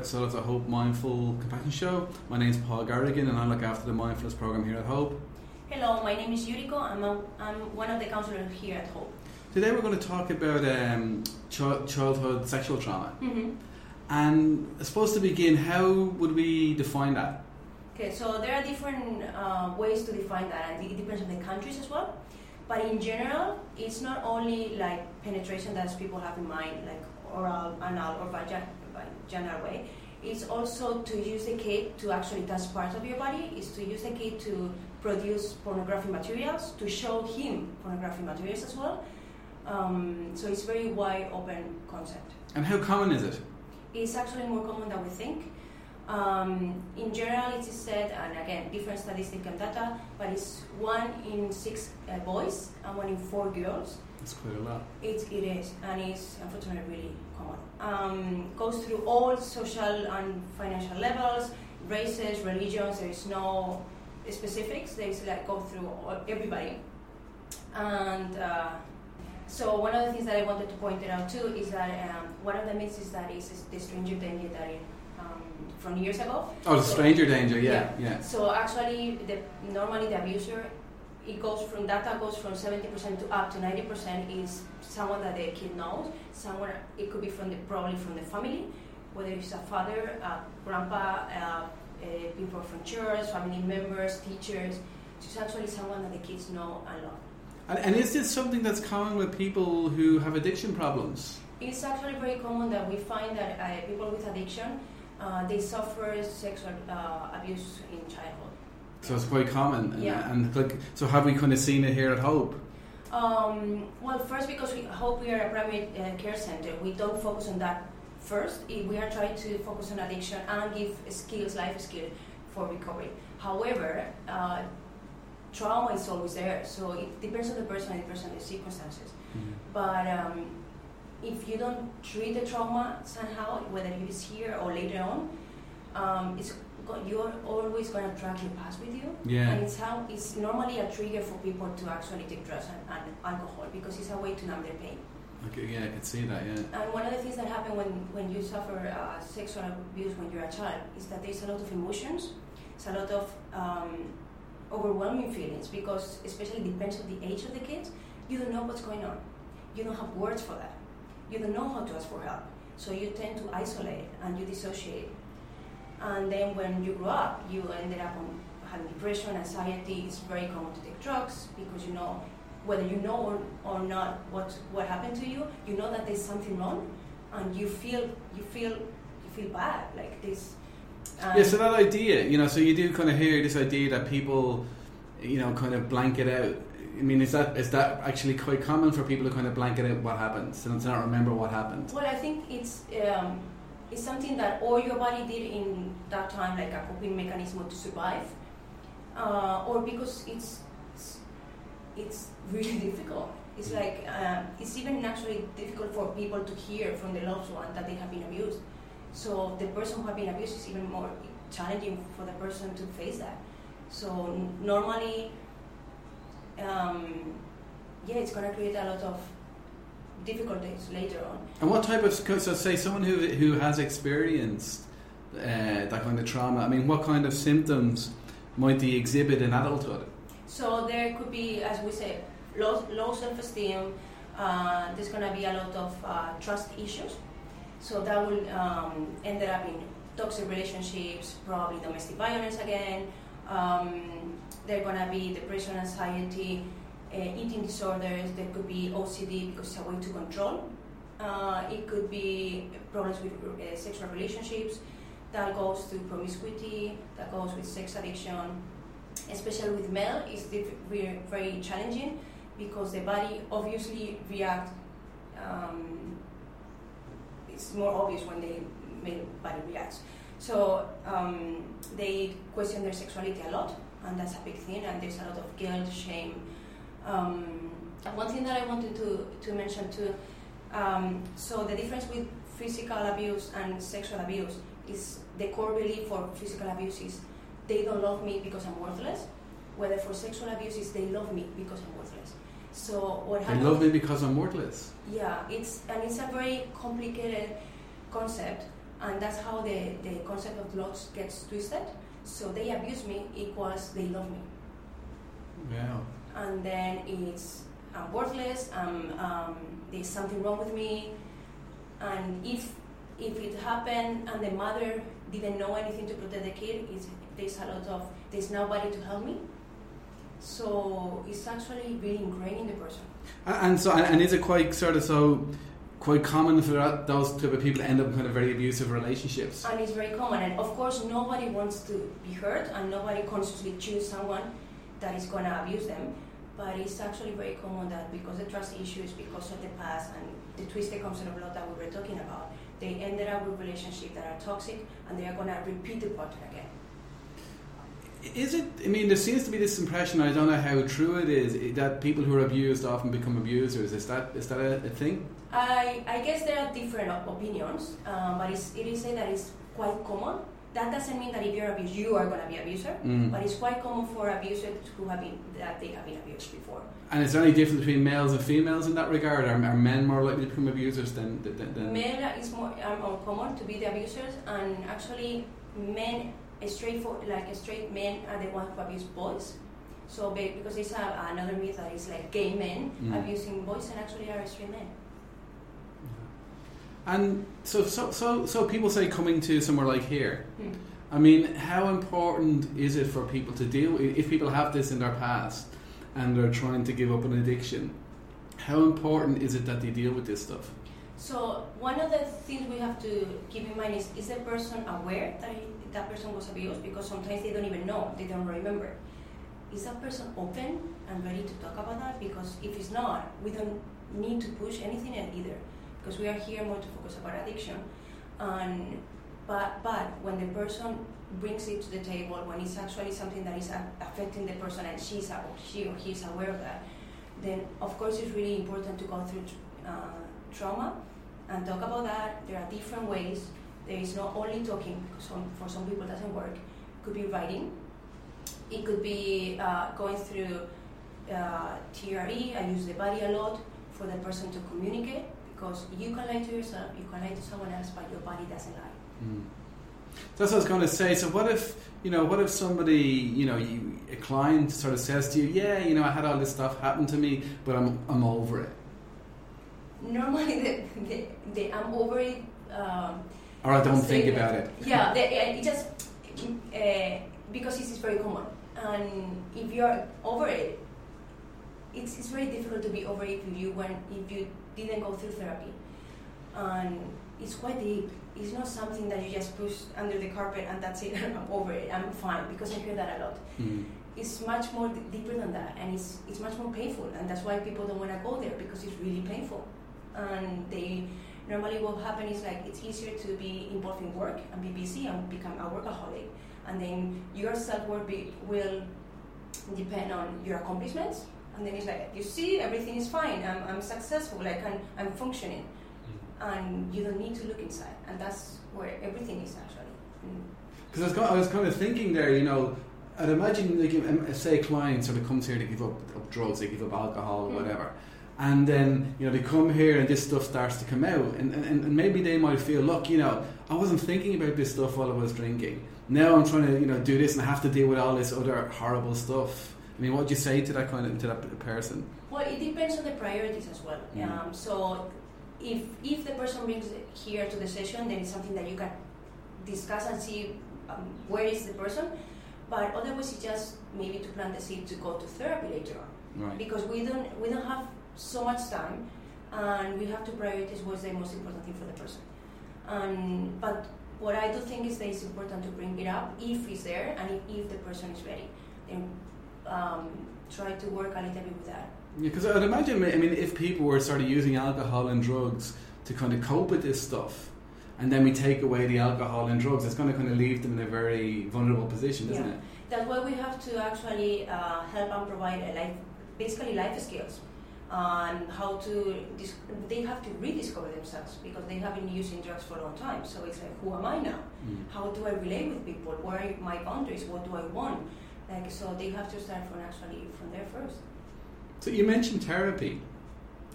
episode of the Hope Mindful Compassion Show. My name is Paul Garrigan and I look after the mindfulness program here at Hope. Hello, my name is Yuriko. I'm, a, I'm one of the counselors here at Hope. Today we're going to talk about um, ch- childhood sexual trauma. Mm-hmm. And I suppose to begin, how would we define that? Okay, so there are different uh, ways to define that, and it depends on the countries as well. But in general, it's not only like penetration that people have in mind, like oral, anal, or vagin- vaginal way. is also to use the kid to actually touch parts of your body. Is to use the kid to produce pornographic materials, to show him pornographic materials as well. Um, so it's very wide open concept. And how common is it? It's actually more common than we think. Um, in general, it is said, and again, different statistical data, but it's one in six uh, boys and one in four girls. It's quite a lot. It, it is, and it's unfortunately really common. Um, goes through all social and financial levels, races, religions. There is no specifics. Is like go through all, everybody. And uh, so one of the things that I wanted to point it out too is that um, one of the myths is that is, is the stranger danger that it, um, from years ago. Oh, the So- stranger danger, yeah, yeah. So actually, the, normally the abuser, it goes from data goes from seventy percent to up to ninety percent is someone that the kid knows. Someone it could be from the probably from the family, whether it's a father, a grandpa, uh, uh, people from church, family members, teachers. It's actually someone that the kids know and love. And, and is this something that's common with people who have addiction problems? It's actually very common that we find that uh, people with addiction uh, they suffer sexual uh, abuse in childhood. So it's quite common. And, Yeah. and like, so have we kind of seen it here at Hope? Um, well, first because we hope we are a primary uh, care center, we don't focus on that first. We are trying to focus on addiction and give skills, life skills for recovery. However, uh, trauma is always there, so it depends on the person, it depends on the circumstances. But um, if you don't treat the trauma somehow, whether it is here or later on, um, it's you're always going to drag your past with you. Yeah. And it's how it's normally a trigger for people to actually take drugs and, and alcohol because it's a way to numb their pain. Okay, yeah, I can see that, yeah. And one of the things that happen when, when you suffer uh, sexual abuse when you're a child is that there's a lot of emotions, it's a lot of um, overwhelming feelings because especially depends on the age of the kids, you don't know what's going on. You don't have words for that. You don't know how to ask for help. So you tend to isolate and you dissociate. And then when you grow up, you ended up on having depression, anxiety. It's very common to take drugs because you know whether you know or, or not what what happened to you, you know that there's something wrong, and you feel you feel you feel bad like this. And Yeah, so that idea, you know, so you do kind of hear this idea that people, you know, kind of blanket out. I mean, is that is that actually quite common for people to kind of blanket out what happened, not to not remember what happened? Well, I think it's um, it's something that all your body did in that time, like a coping mechanism to survive, uh, or because it's it's, it's really difficult. It's like uh, it's even actually difficult for people to hear from the loved one that they have been abused. So the person who has been abused is even more challenging for the person to face that. So n- normally, um, yeah, it's gonna create a lot of difficulties later on. And what type of so say someone who who has experienced uh, that kind of trauma? I mean, what kind of symptoms might they exhibit in adulthood? So there could be, as we say, low, low self-esteem. Uh, there's going to be a lot of uh, trust issues. So that will um, end up in toxic relationships, probably domestic violence again. Um, there going to be depression, anxiety, eating disorders. There could be OCD because it's a way to control. Uh, it could be problems with uh, sexual relationships. That goes to promiscuity. That goes with sex addiction especially with male, it's very challenging because the body obviously reacts. Um, it's more obvious when the male body reacts. So um, they question their sexuality a lot, and that's a big thing. And there's a lot of guilt, shame. Um, one thing that I wanted to, to mention too. Um, so the difference with physical abuse and sexual abuse is the core belief for physical abuse is they don't love me because I'm worthless. Whether for sexual abuse is they love me because I'm worthless. So what They love me because I'm worthless. Yeah, it's and it's a very complicated concept and that's how the, the concept of loss gets twisted. So they abuse me equals they love me, Wow. And then it's I'm worthless. Um, um, there's something wrong with me, and if if it happened and the mother didn't know anything to protect the kid, it's, there's a lot of there's nobody to help me. So it's actually really ingrained in the person. And, so, and, is it quite sort of so quite common for that, those type of people to end up in kind of very abusive relationships? and it's very common. And of course, nobody wants to be hurt, and nobody consciously choose someone that is going to abuse them. But it's actually very common that because the trust issues, because of the past and the twisted concept of love that we were talking about, they ended up with relationships that are toxic, and they are going to repeat the pattern again. Is it? I mean, there seems to be this impression. I don't know how true it is that people who are abused often become abusers. Is that is that a, a thing? I, I guess there are different opinions, um, but it's, it is said that it's quite common. That doesn't mean that if you're abused, you are going to be abuser, Mm. but it's quite common for abusers who have been that they have been abused before. And is there any difference between males and females in that regard? Are, are men more likely to become abusers than than? than Men is more uncommon to be the abusers, and actually, men, straight for like straight men are the ones who abuse boys. So because it's a, another myth that is like gay men Mm. abusing boys, and actually are straight men. And so, so, so, so people say coming to somewhere like here. Hmm. I mean, how important is it for people to deal if people have this in their past and they're trying to give up an addiction? How important is it that they deal with this stuff? So one of the things we have to keep in mind is: is the person aware that he, that person was abused? Because sometimes they don't even know, they don't remember. Is that person open and ready to talk about that? Because if it's not, we don't need to push anything in either, because we are here more to focus about addiction. And but but when the person brings it to the table, when it's actually something that is affecting the person and she's she or he is aware of that, then of course it's really important to go through uh, trauma and talk about that. There are different ways. There is not only talking, because some, for some people doesn't work. It could be writing. It could be uh, going through uh, TRE. I use the body a lot for the person to communicate because you can lie to yourself, you can lie to someone else, but your body doesn't lie. Mm. That's what I was going to say. So, what if you know? What if somebody, you know, you, a client sort of says to you, "Yeah, you know, I had all this stuff happen to me, but I'm I'm over it," Normally, the, the, the I'm over it. Um, or I don't think about it. Yeah, the, it just uh, because this is very common, and if you're over it, it's, it's very difficult to be over it if you when if you didn't go through therapy, and it's quite deep. It's not something that you just push under the carpet and that's it. I'm over it. I'm fine because I hear that a lot. Mm. It's much more d- deeper than that, and it's it's much more painful, and that's why people don't want to go there because it's really painful, and they normally what happen is like it's easier to be involved in work and be busy and become a workaholic and then your self-worth will depend on your accomplishments and then it's like you see everything is fine i'm, I'm successful like I'm, I'm functioning and you don't need to look inside and that's where everything is actually Mm. Because I was, kind- I was kind of thinking there, you know, I'd imagine, like, um, say a client sort of comes here to give up, up drugs, they give up alcohol or Mm. whatever, and then, you know, they come here and this stuff starts to come out, and, and, and maybe they might feel, look, you know, I wasn't thinking about this stuff while I was drinking. Now I'm trying to, you know, do this and I have to deal with all this other horrible stuff. I mean, what would you say to that kind of, to that person? Well, it depends on the priorities as well. Mm. Um, so, if if the person brings it here to the session, then it's something that you can discuss and see um, where is the person. But otherwise, it's just maybe to plant the seed to go to therapy later on, Right. because we don't we don't have so much time, and we have to prioritize what's the most important thing for the person. And but what I do think is that it's important to bring it up if it's there and if, if the person is ready. Then um, try to work a little bit with that. Yeah, because I'd imagine, I mean, if people were sort of using alcohol and drugs to kind of cope with this stuff, and then we take away the alcohol and drugs, it's going to kind of leave them in a very vulnerable position, isn't Yeah. it? That's why we have to actually uh, help and provide a life, basically life skills on how to. Dis- they have to rediscover themselves because they have been using drugs for a long time. So it's like, who am I now? Mm. How do I relate with people? Where are my boundaries? What do I want? Like so, they have to start from actually from there first. So you mentioned therapy.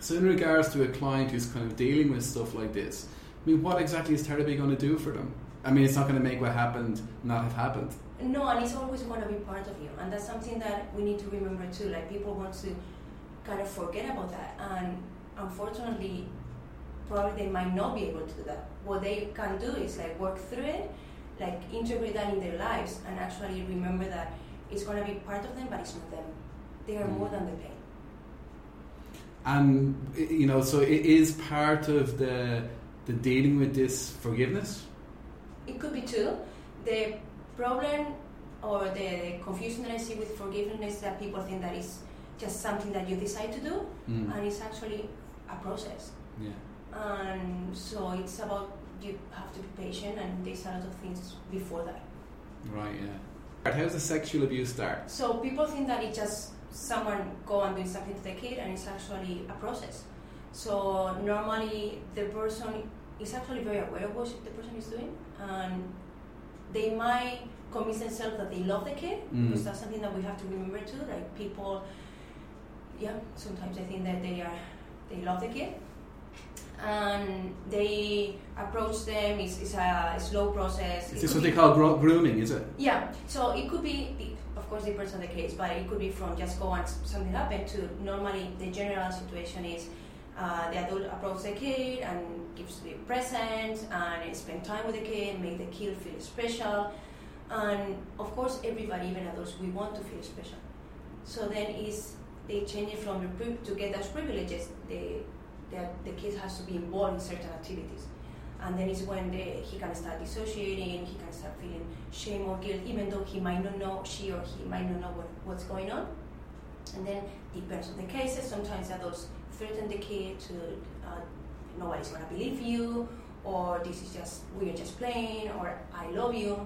So in regards to a client who's kind of dealing with stuff like this, I mean, what exactly is therapy going to do for them? I mean, it's not going to make what happened not have happened. No, and it's always going to be part of you, and that's something that we need to remember too. Like people want to kind of forget about that, and unfortunately, probably they might not be able to do that. What they can do is like work through it, like integrate that in their lives, and actually remember that it's going to be part of them, but it's not them. They are more than the pain. And you know, so it is part of the the dealing with this forgiveness. It could be too. The problem or the confusion that I see with forgiveness is that people think that it's just something that you decide to do, Mm. and it's actually a process. Yeah. And so it's about you have to be patient, and there's a lot of things before that. Right. Yeah. How does the sexual abuse start? So people think that it's just someone go and do something to the kid, and it's actually a process. So normally the person is actually very aware of what the person is doing, and they might convince themselves that they love the kid, Mm. because that's something that we have to remember too. Like people, yeah, sometimes I think that they are they love the kid, and they approach them. It's, it's a slow process. Is It this could what they call gro- grooming? Is it? yeah, so it could be, of course, depends on the case, but it could be from just go and something happened to normally the general situation is uh, the adult approaches the kid and gives the presents and spend time with the kid, make the kid feel special, and of course, everybody, even adults, we want to feel special. So then is they change it from the pri- to get those privileges, the, the the kid has to be involved in certain activities and then it's when he can start dissociating, he can start feeling shame or guilt, even though he might not know, she or he might not know what, what's going on. And then depends on the cases. Sometimes adults threaten the kid to uh, nobody's gonna believe you, or this is just we're just playing, or I love you,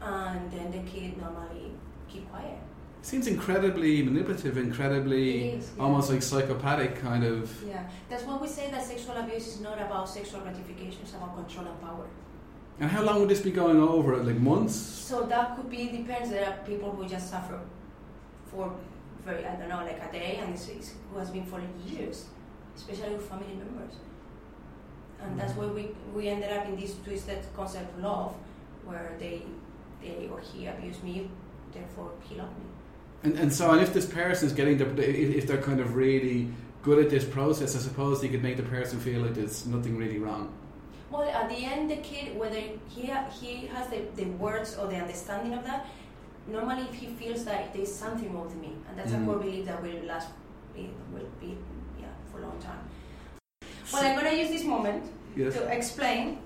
and then the kid normally keep quiet. Seems incredibly manipulative, incredibly is, yeah. almost like psychopathic kind of. Yeah, that's why we say that sexual abuse is not about sexual gratification; it's about control and power. And how long would this be going on over? Like months? So that could be depends. There are people who just suffer for very I don't know like a day, and it's, who has been for years, especially with family members. And that's mm-hmm. why we we ended up in this twisted concept of love, where they they or he abused me, therefore he loved me. And, and so, and if this person is getting the, if, if they're kind of really good at this process, I suppose you could make the person feel like there's nothing really wrong. Well, at the end, the kid, whether he ha- he has the, the words or the understanding of that, normally if he feels that there's something wrong with me, and that's Mm. a core belief that will last, will be yeah for a long time. Well, I'm gonna use this moment Yes. to explain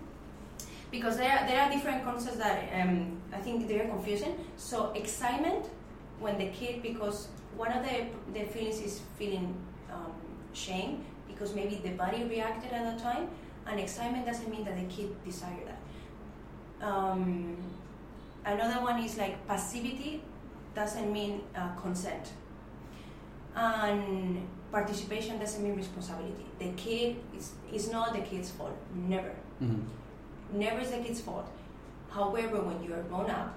because there are, there are different concepts that um, I think they're confusing. So excitement when the kid because one of the the feelings is feeling um, shame because maybe the body reacted at that time, and excitement doesn't mean that the kid desired that. Um, another one is like passivity doesn't mean uh, consent, and participation doesn't mean responsibility. The kid is is not the kid's fault. Never, Mhm. never is the kid's fault. However, when you are grown up,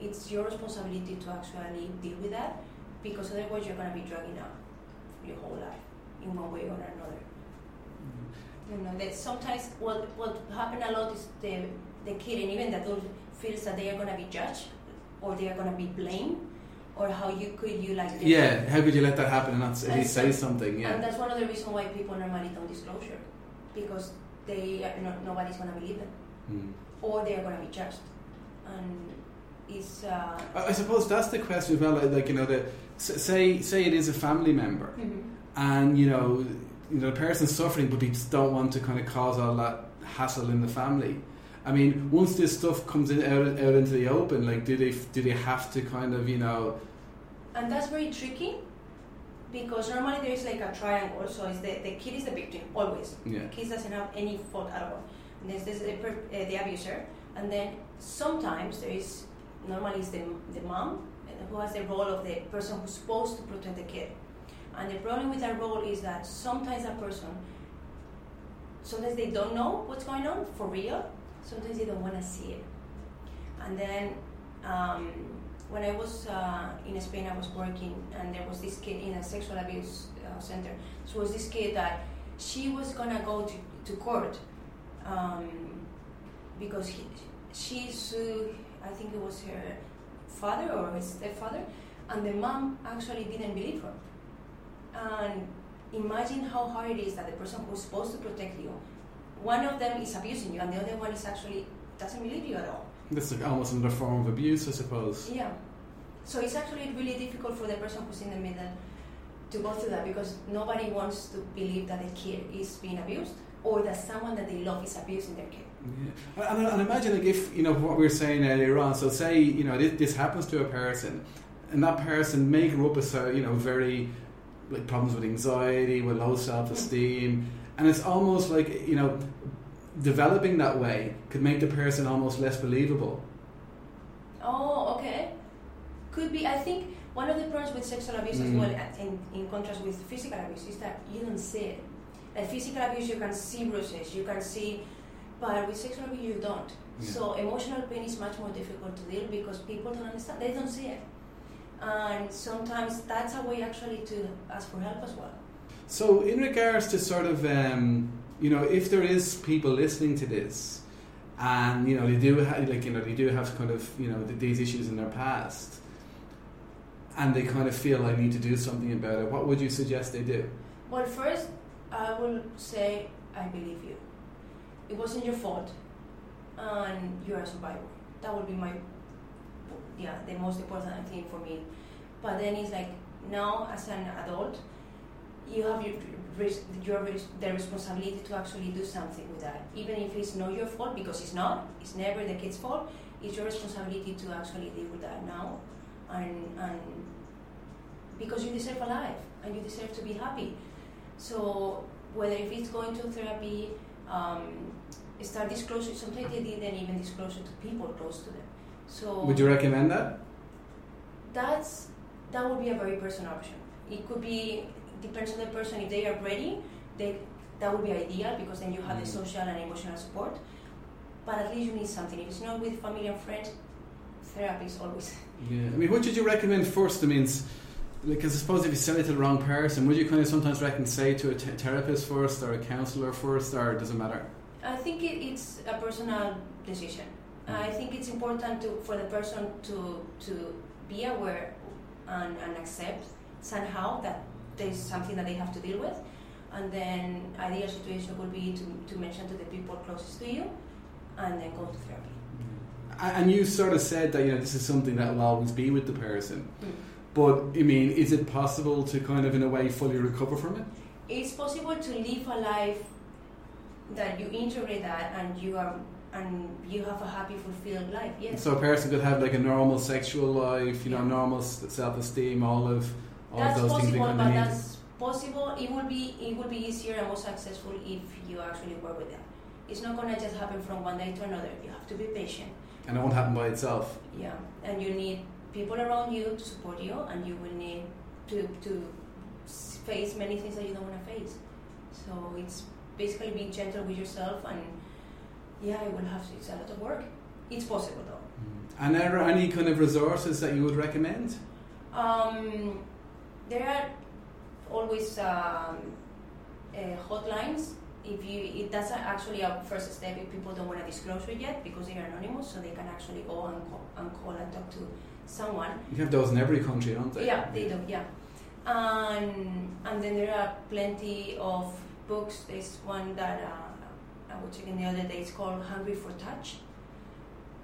it's your responsibility to actually deal with that because otherwise you're going to be dragging up your whole life in one way or another. You know, that sometimes what what happen a lot is the the kid and even the adult feels that they are going to be judged or they are going to be blamed or how you could you like Yeah, how could you let that happen and not s- at least say something? and that's one of the reasons why people normally don't disclosure because they no, nobody's going to believe them Mm. or they are going to be judged and it's uh, I suppose that's the question as well. like- you know, the say say it is a family member, and you know, you know, the person's suffering, but they just don't want to kind of cause all that hassle in the family. I mean, once this stuff comes in out, out into the open, like, do they do they have to kind of you know? and that's very tricky because normally there is like a triangle so it's the, the kid is the victim always Yeah. the kid doesn't have any fault at all and there's, there's the, uh, the abuser and then sometimes there is normally it's the, the mom who has the role of the person who's supposed to protect the kid. And the problem with that role is that sometimes that person sometimes they don't know what's going on for real. Sometimes they don't want to see it. And then um, when I was uh, in Spain, I was working, and there was this kid in a sexual abuse uh, center. So was this kid that she was gonna go to, to court um, because he, she sued, I think it was her father or his stepfather, and the mom actually didn't believe her. And imagine how hard it is that the person who's supposed to protect you, one of them is abusing you, and the other one is actually doesn't believe you at all. This is almost another form of abuse, I suppose. Yeah. So it's actually really difficult for the person who's in the middle to go through that because nobody wants to believe that the kid is being abused or that someone that they love is abusing their kid. Yeah. And, and imagine like if you know what we were saying earlier on. So say you know this, this happens to a person, and that person may grow up as a you know very like problems with anxiety, with low self esteem, and it's almost like you know developing that way could make the person almost less believable. Oh, okay. Could be. I think one of the problems with sexual abuse as Mm. well, uh, in, in contrast with physical abuse, is that you don't see it. Like physical abuse, you can see bruises, you can see, but with sexual abuse, you don't. Yeah. So emotional pain is much more difficult to deal because people don't understand. They don't see it, and sometimes that's a way actually to ask for help as well. So, in regards to sort of, um, you know, if there is people listening to this, and you know they do have, like you know they do have kind of you know these issues in their past, and they kind of feel I need to do something about it. What would you suggest they do? Well, first, I will say I believe you. It wasn't your fault, and you're a survivor. That would be my, yeah, the most important thing for me. But then it's like now, as an adult, you have your, your the responsibility to actually do something with that, even if it's not your fault, because it's not. It's never the kid's fault. It's your responsibility to actually deal with that now, and and because you deserve a life and you deserve to be happy. So whether if it's going to therapy, um, start disclosure. Sometimes they didn't even disclose it to people close to them. So Would you recommend that? that's that would be a very personal option. It could be depends on the person. If they are ready, they that would be ideal because then you have the Mm. social and emotional support. But at least you need something. If it's not with family and friends, therapy is always. Yeah. I mean, what should you recommend first? I mean, because I suppose if you send it to the wrong person, would you kind of sometimes reckon say to a t- therapist first or a counselor first, or does it matter? I think it, it's a personal decision. I mm-hmm. think it's important to, for the person to to be aware and, and accept somehow that there's something that they have to deal with, and then ideal situation would be to, to mention to the people closest to you, and then go to therapy. Mm-hmm. And you sort of said that you know this is something that will always be with the person. Mm. But I mean, is it possible to kind of, in a way, fully recover from it? It's possible to live a life that you integrate that and you are and you have a happy, fulfilled life. Yes. So a person could have like a normal sexual life, you know, normal self-esteem, all of all that's of those things possible, kind but that's possible. It will be it will be easier and more successful if you actually work with that. It's not gonna just happen from one day to another. You have to be patient. and it won't happen by itself. Yeah, and you need people around you to support you, and you will need to to face many things that you don't want to face. So it's basically being gentle with yourself, and yeah, it will have to, it's a lot of work. It's possible though. And are there any kind of resources that you would recommend? Um, there are always um, uh, hotlines. If you, it, that's actually a first step if people don't want to disclose it yet because they are anonymous, so they can actually go and call and, call and talk to someone. You have those in every country, don't they? Yeah, they do. Yeah, and and then there are plenty of books. There's one that uh, I was checking the other day. It's called Hungry for Touch.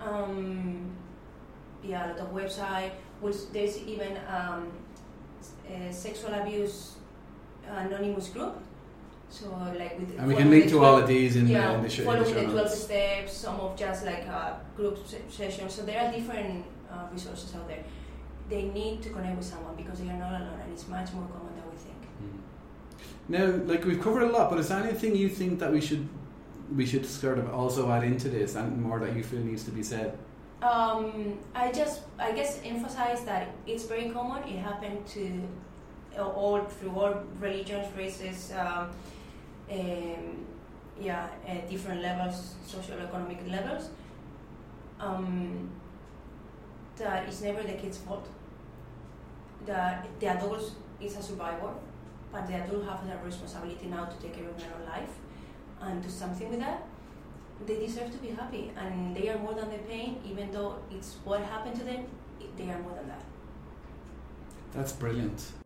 Um, yeah, of website. Which there's even um, a sexual abuse anonymous group. So like with And we can following link the to all of these in yeah, the, in the show. in the the 12 steps, some of just like uh, group sessions. So there are different uh, resources out there. They need to connect with someone because they are not alone, and it's much more common than we think. Now, like we've covered a lot, but is there anything you think that we should we should sort of also add into this, and more that you feel needs to be said? Um, I just, I guess, emphasize that it's very common. It happened to uh, all through all religions, races, um, um, yeah, uh, different levels, socio-economic levels. Um, that it's never the kid's fault. That the adult is a survivor, but the adult have the responsibility now to take care of their own life and do something with that. they deserve to be happy, and they are more than the pain. Even though it's what happened to them, they are more than that. That's brilliant.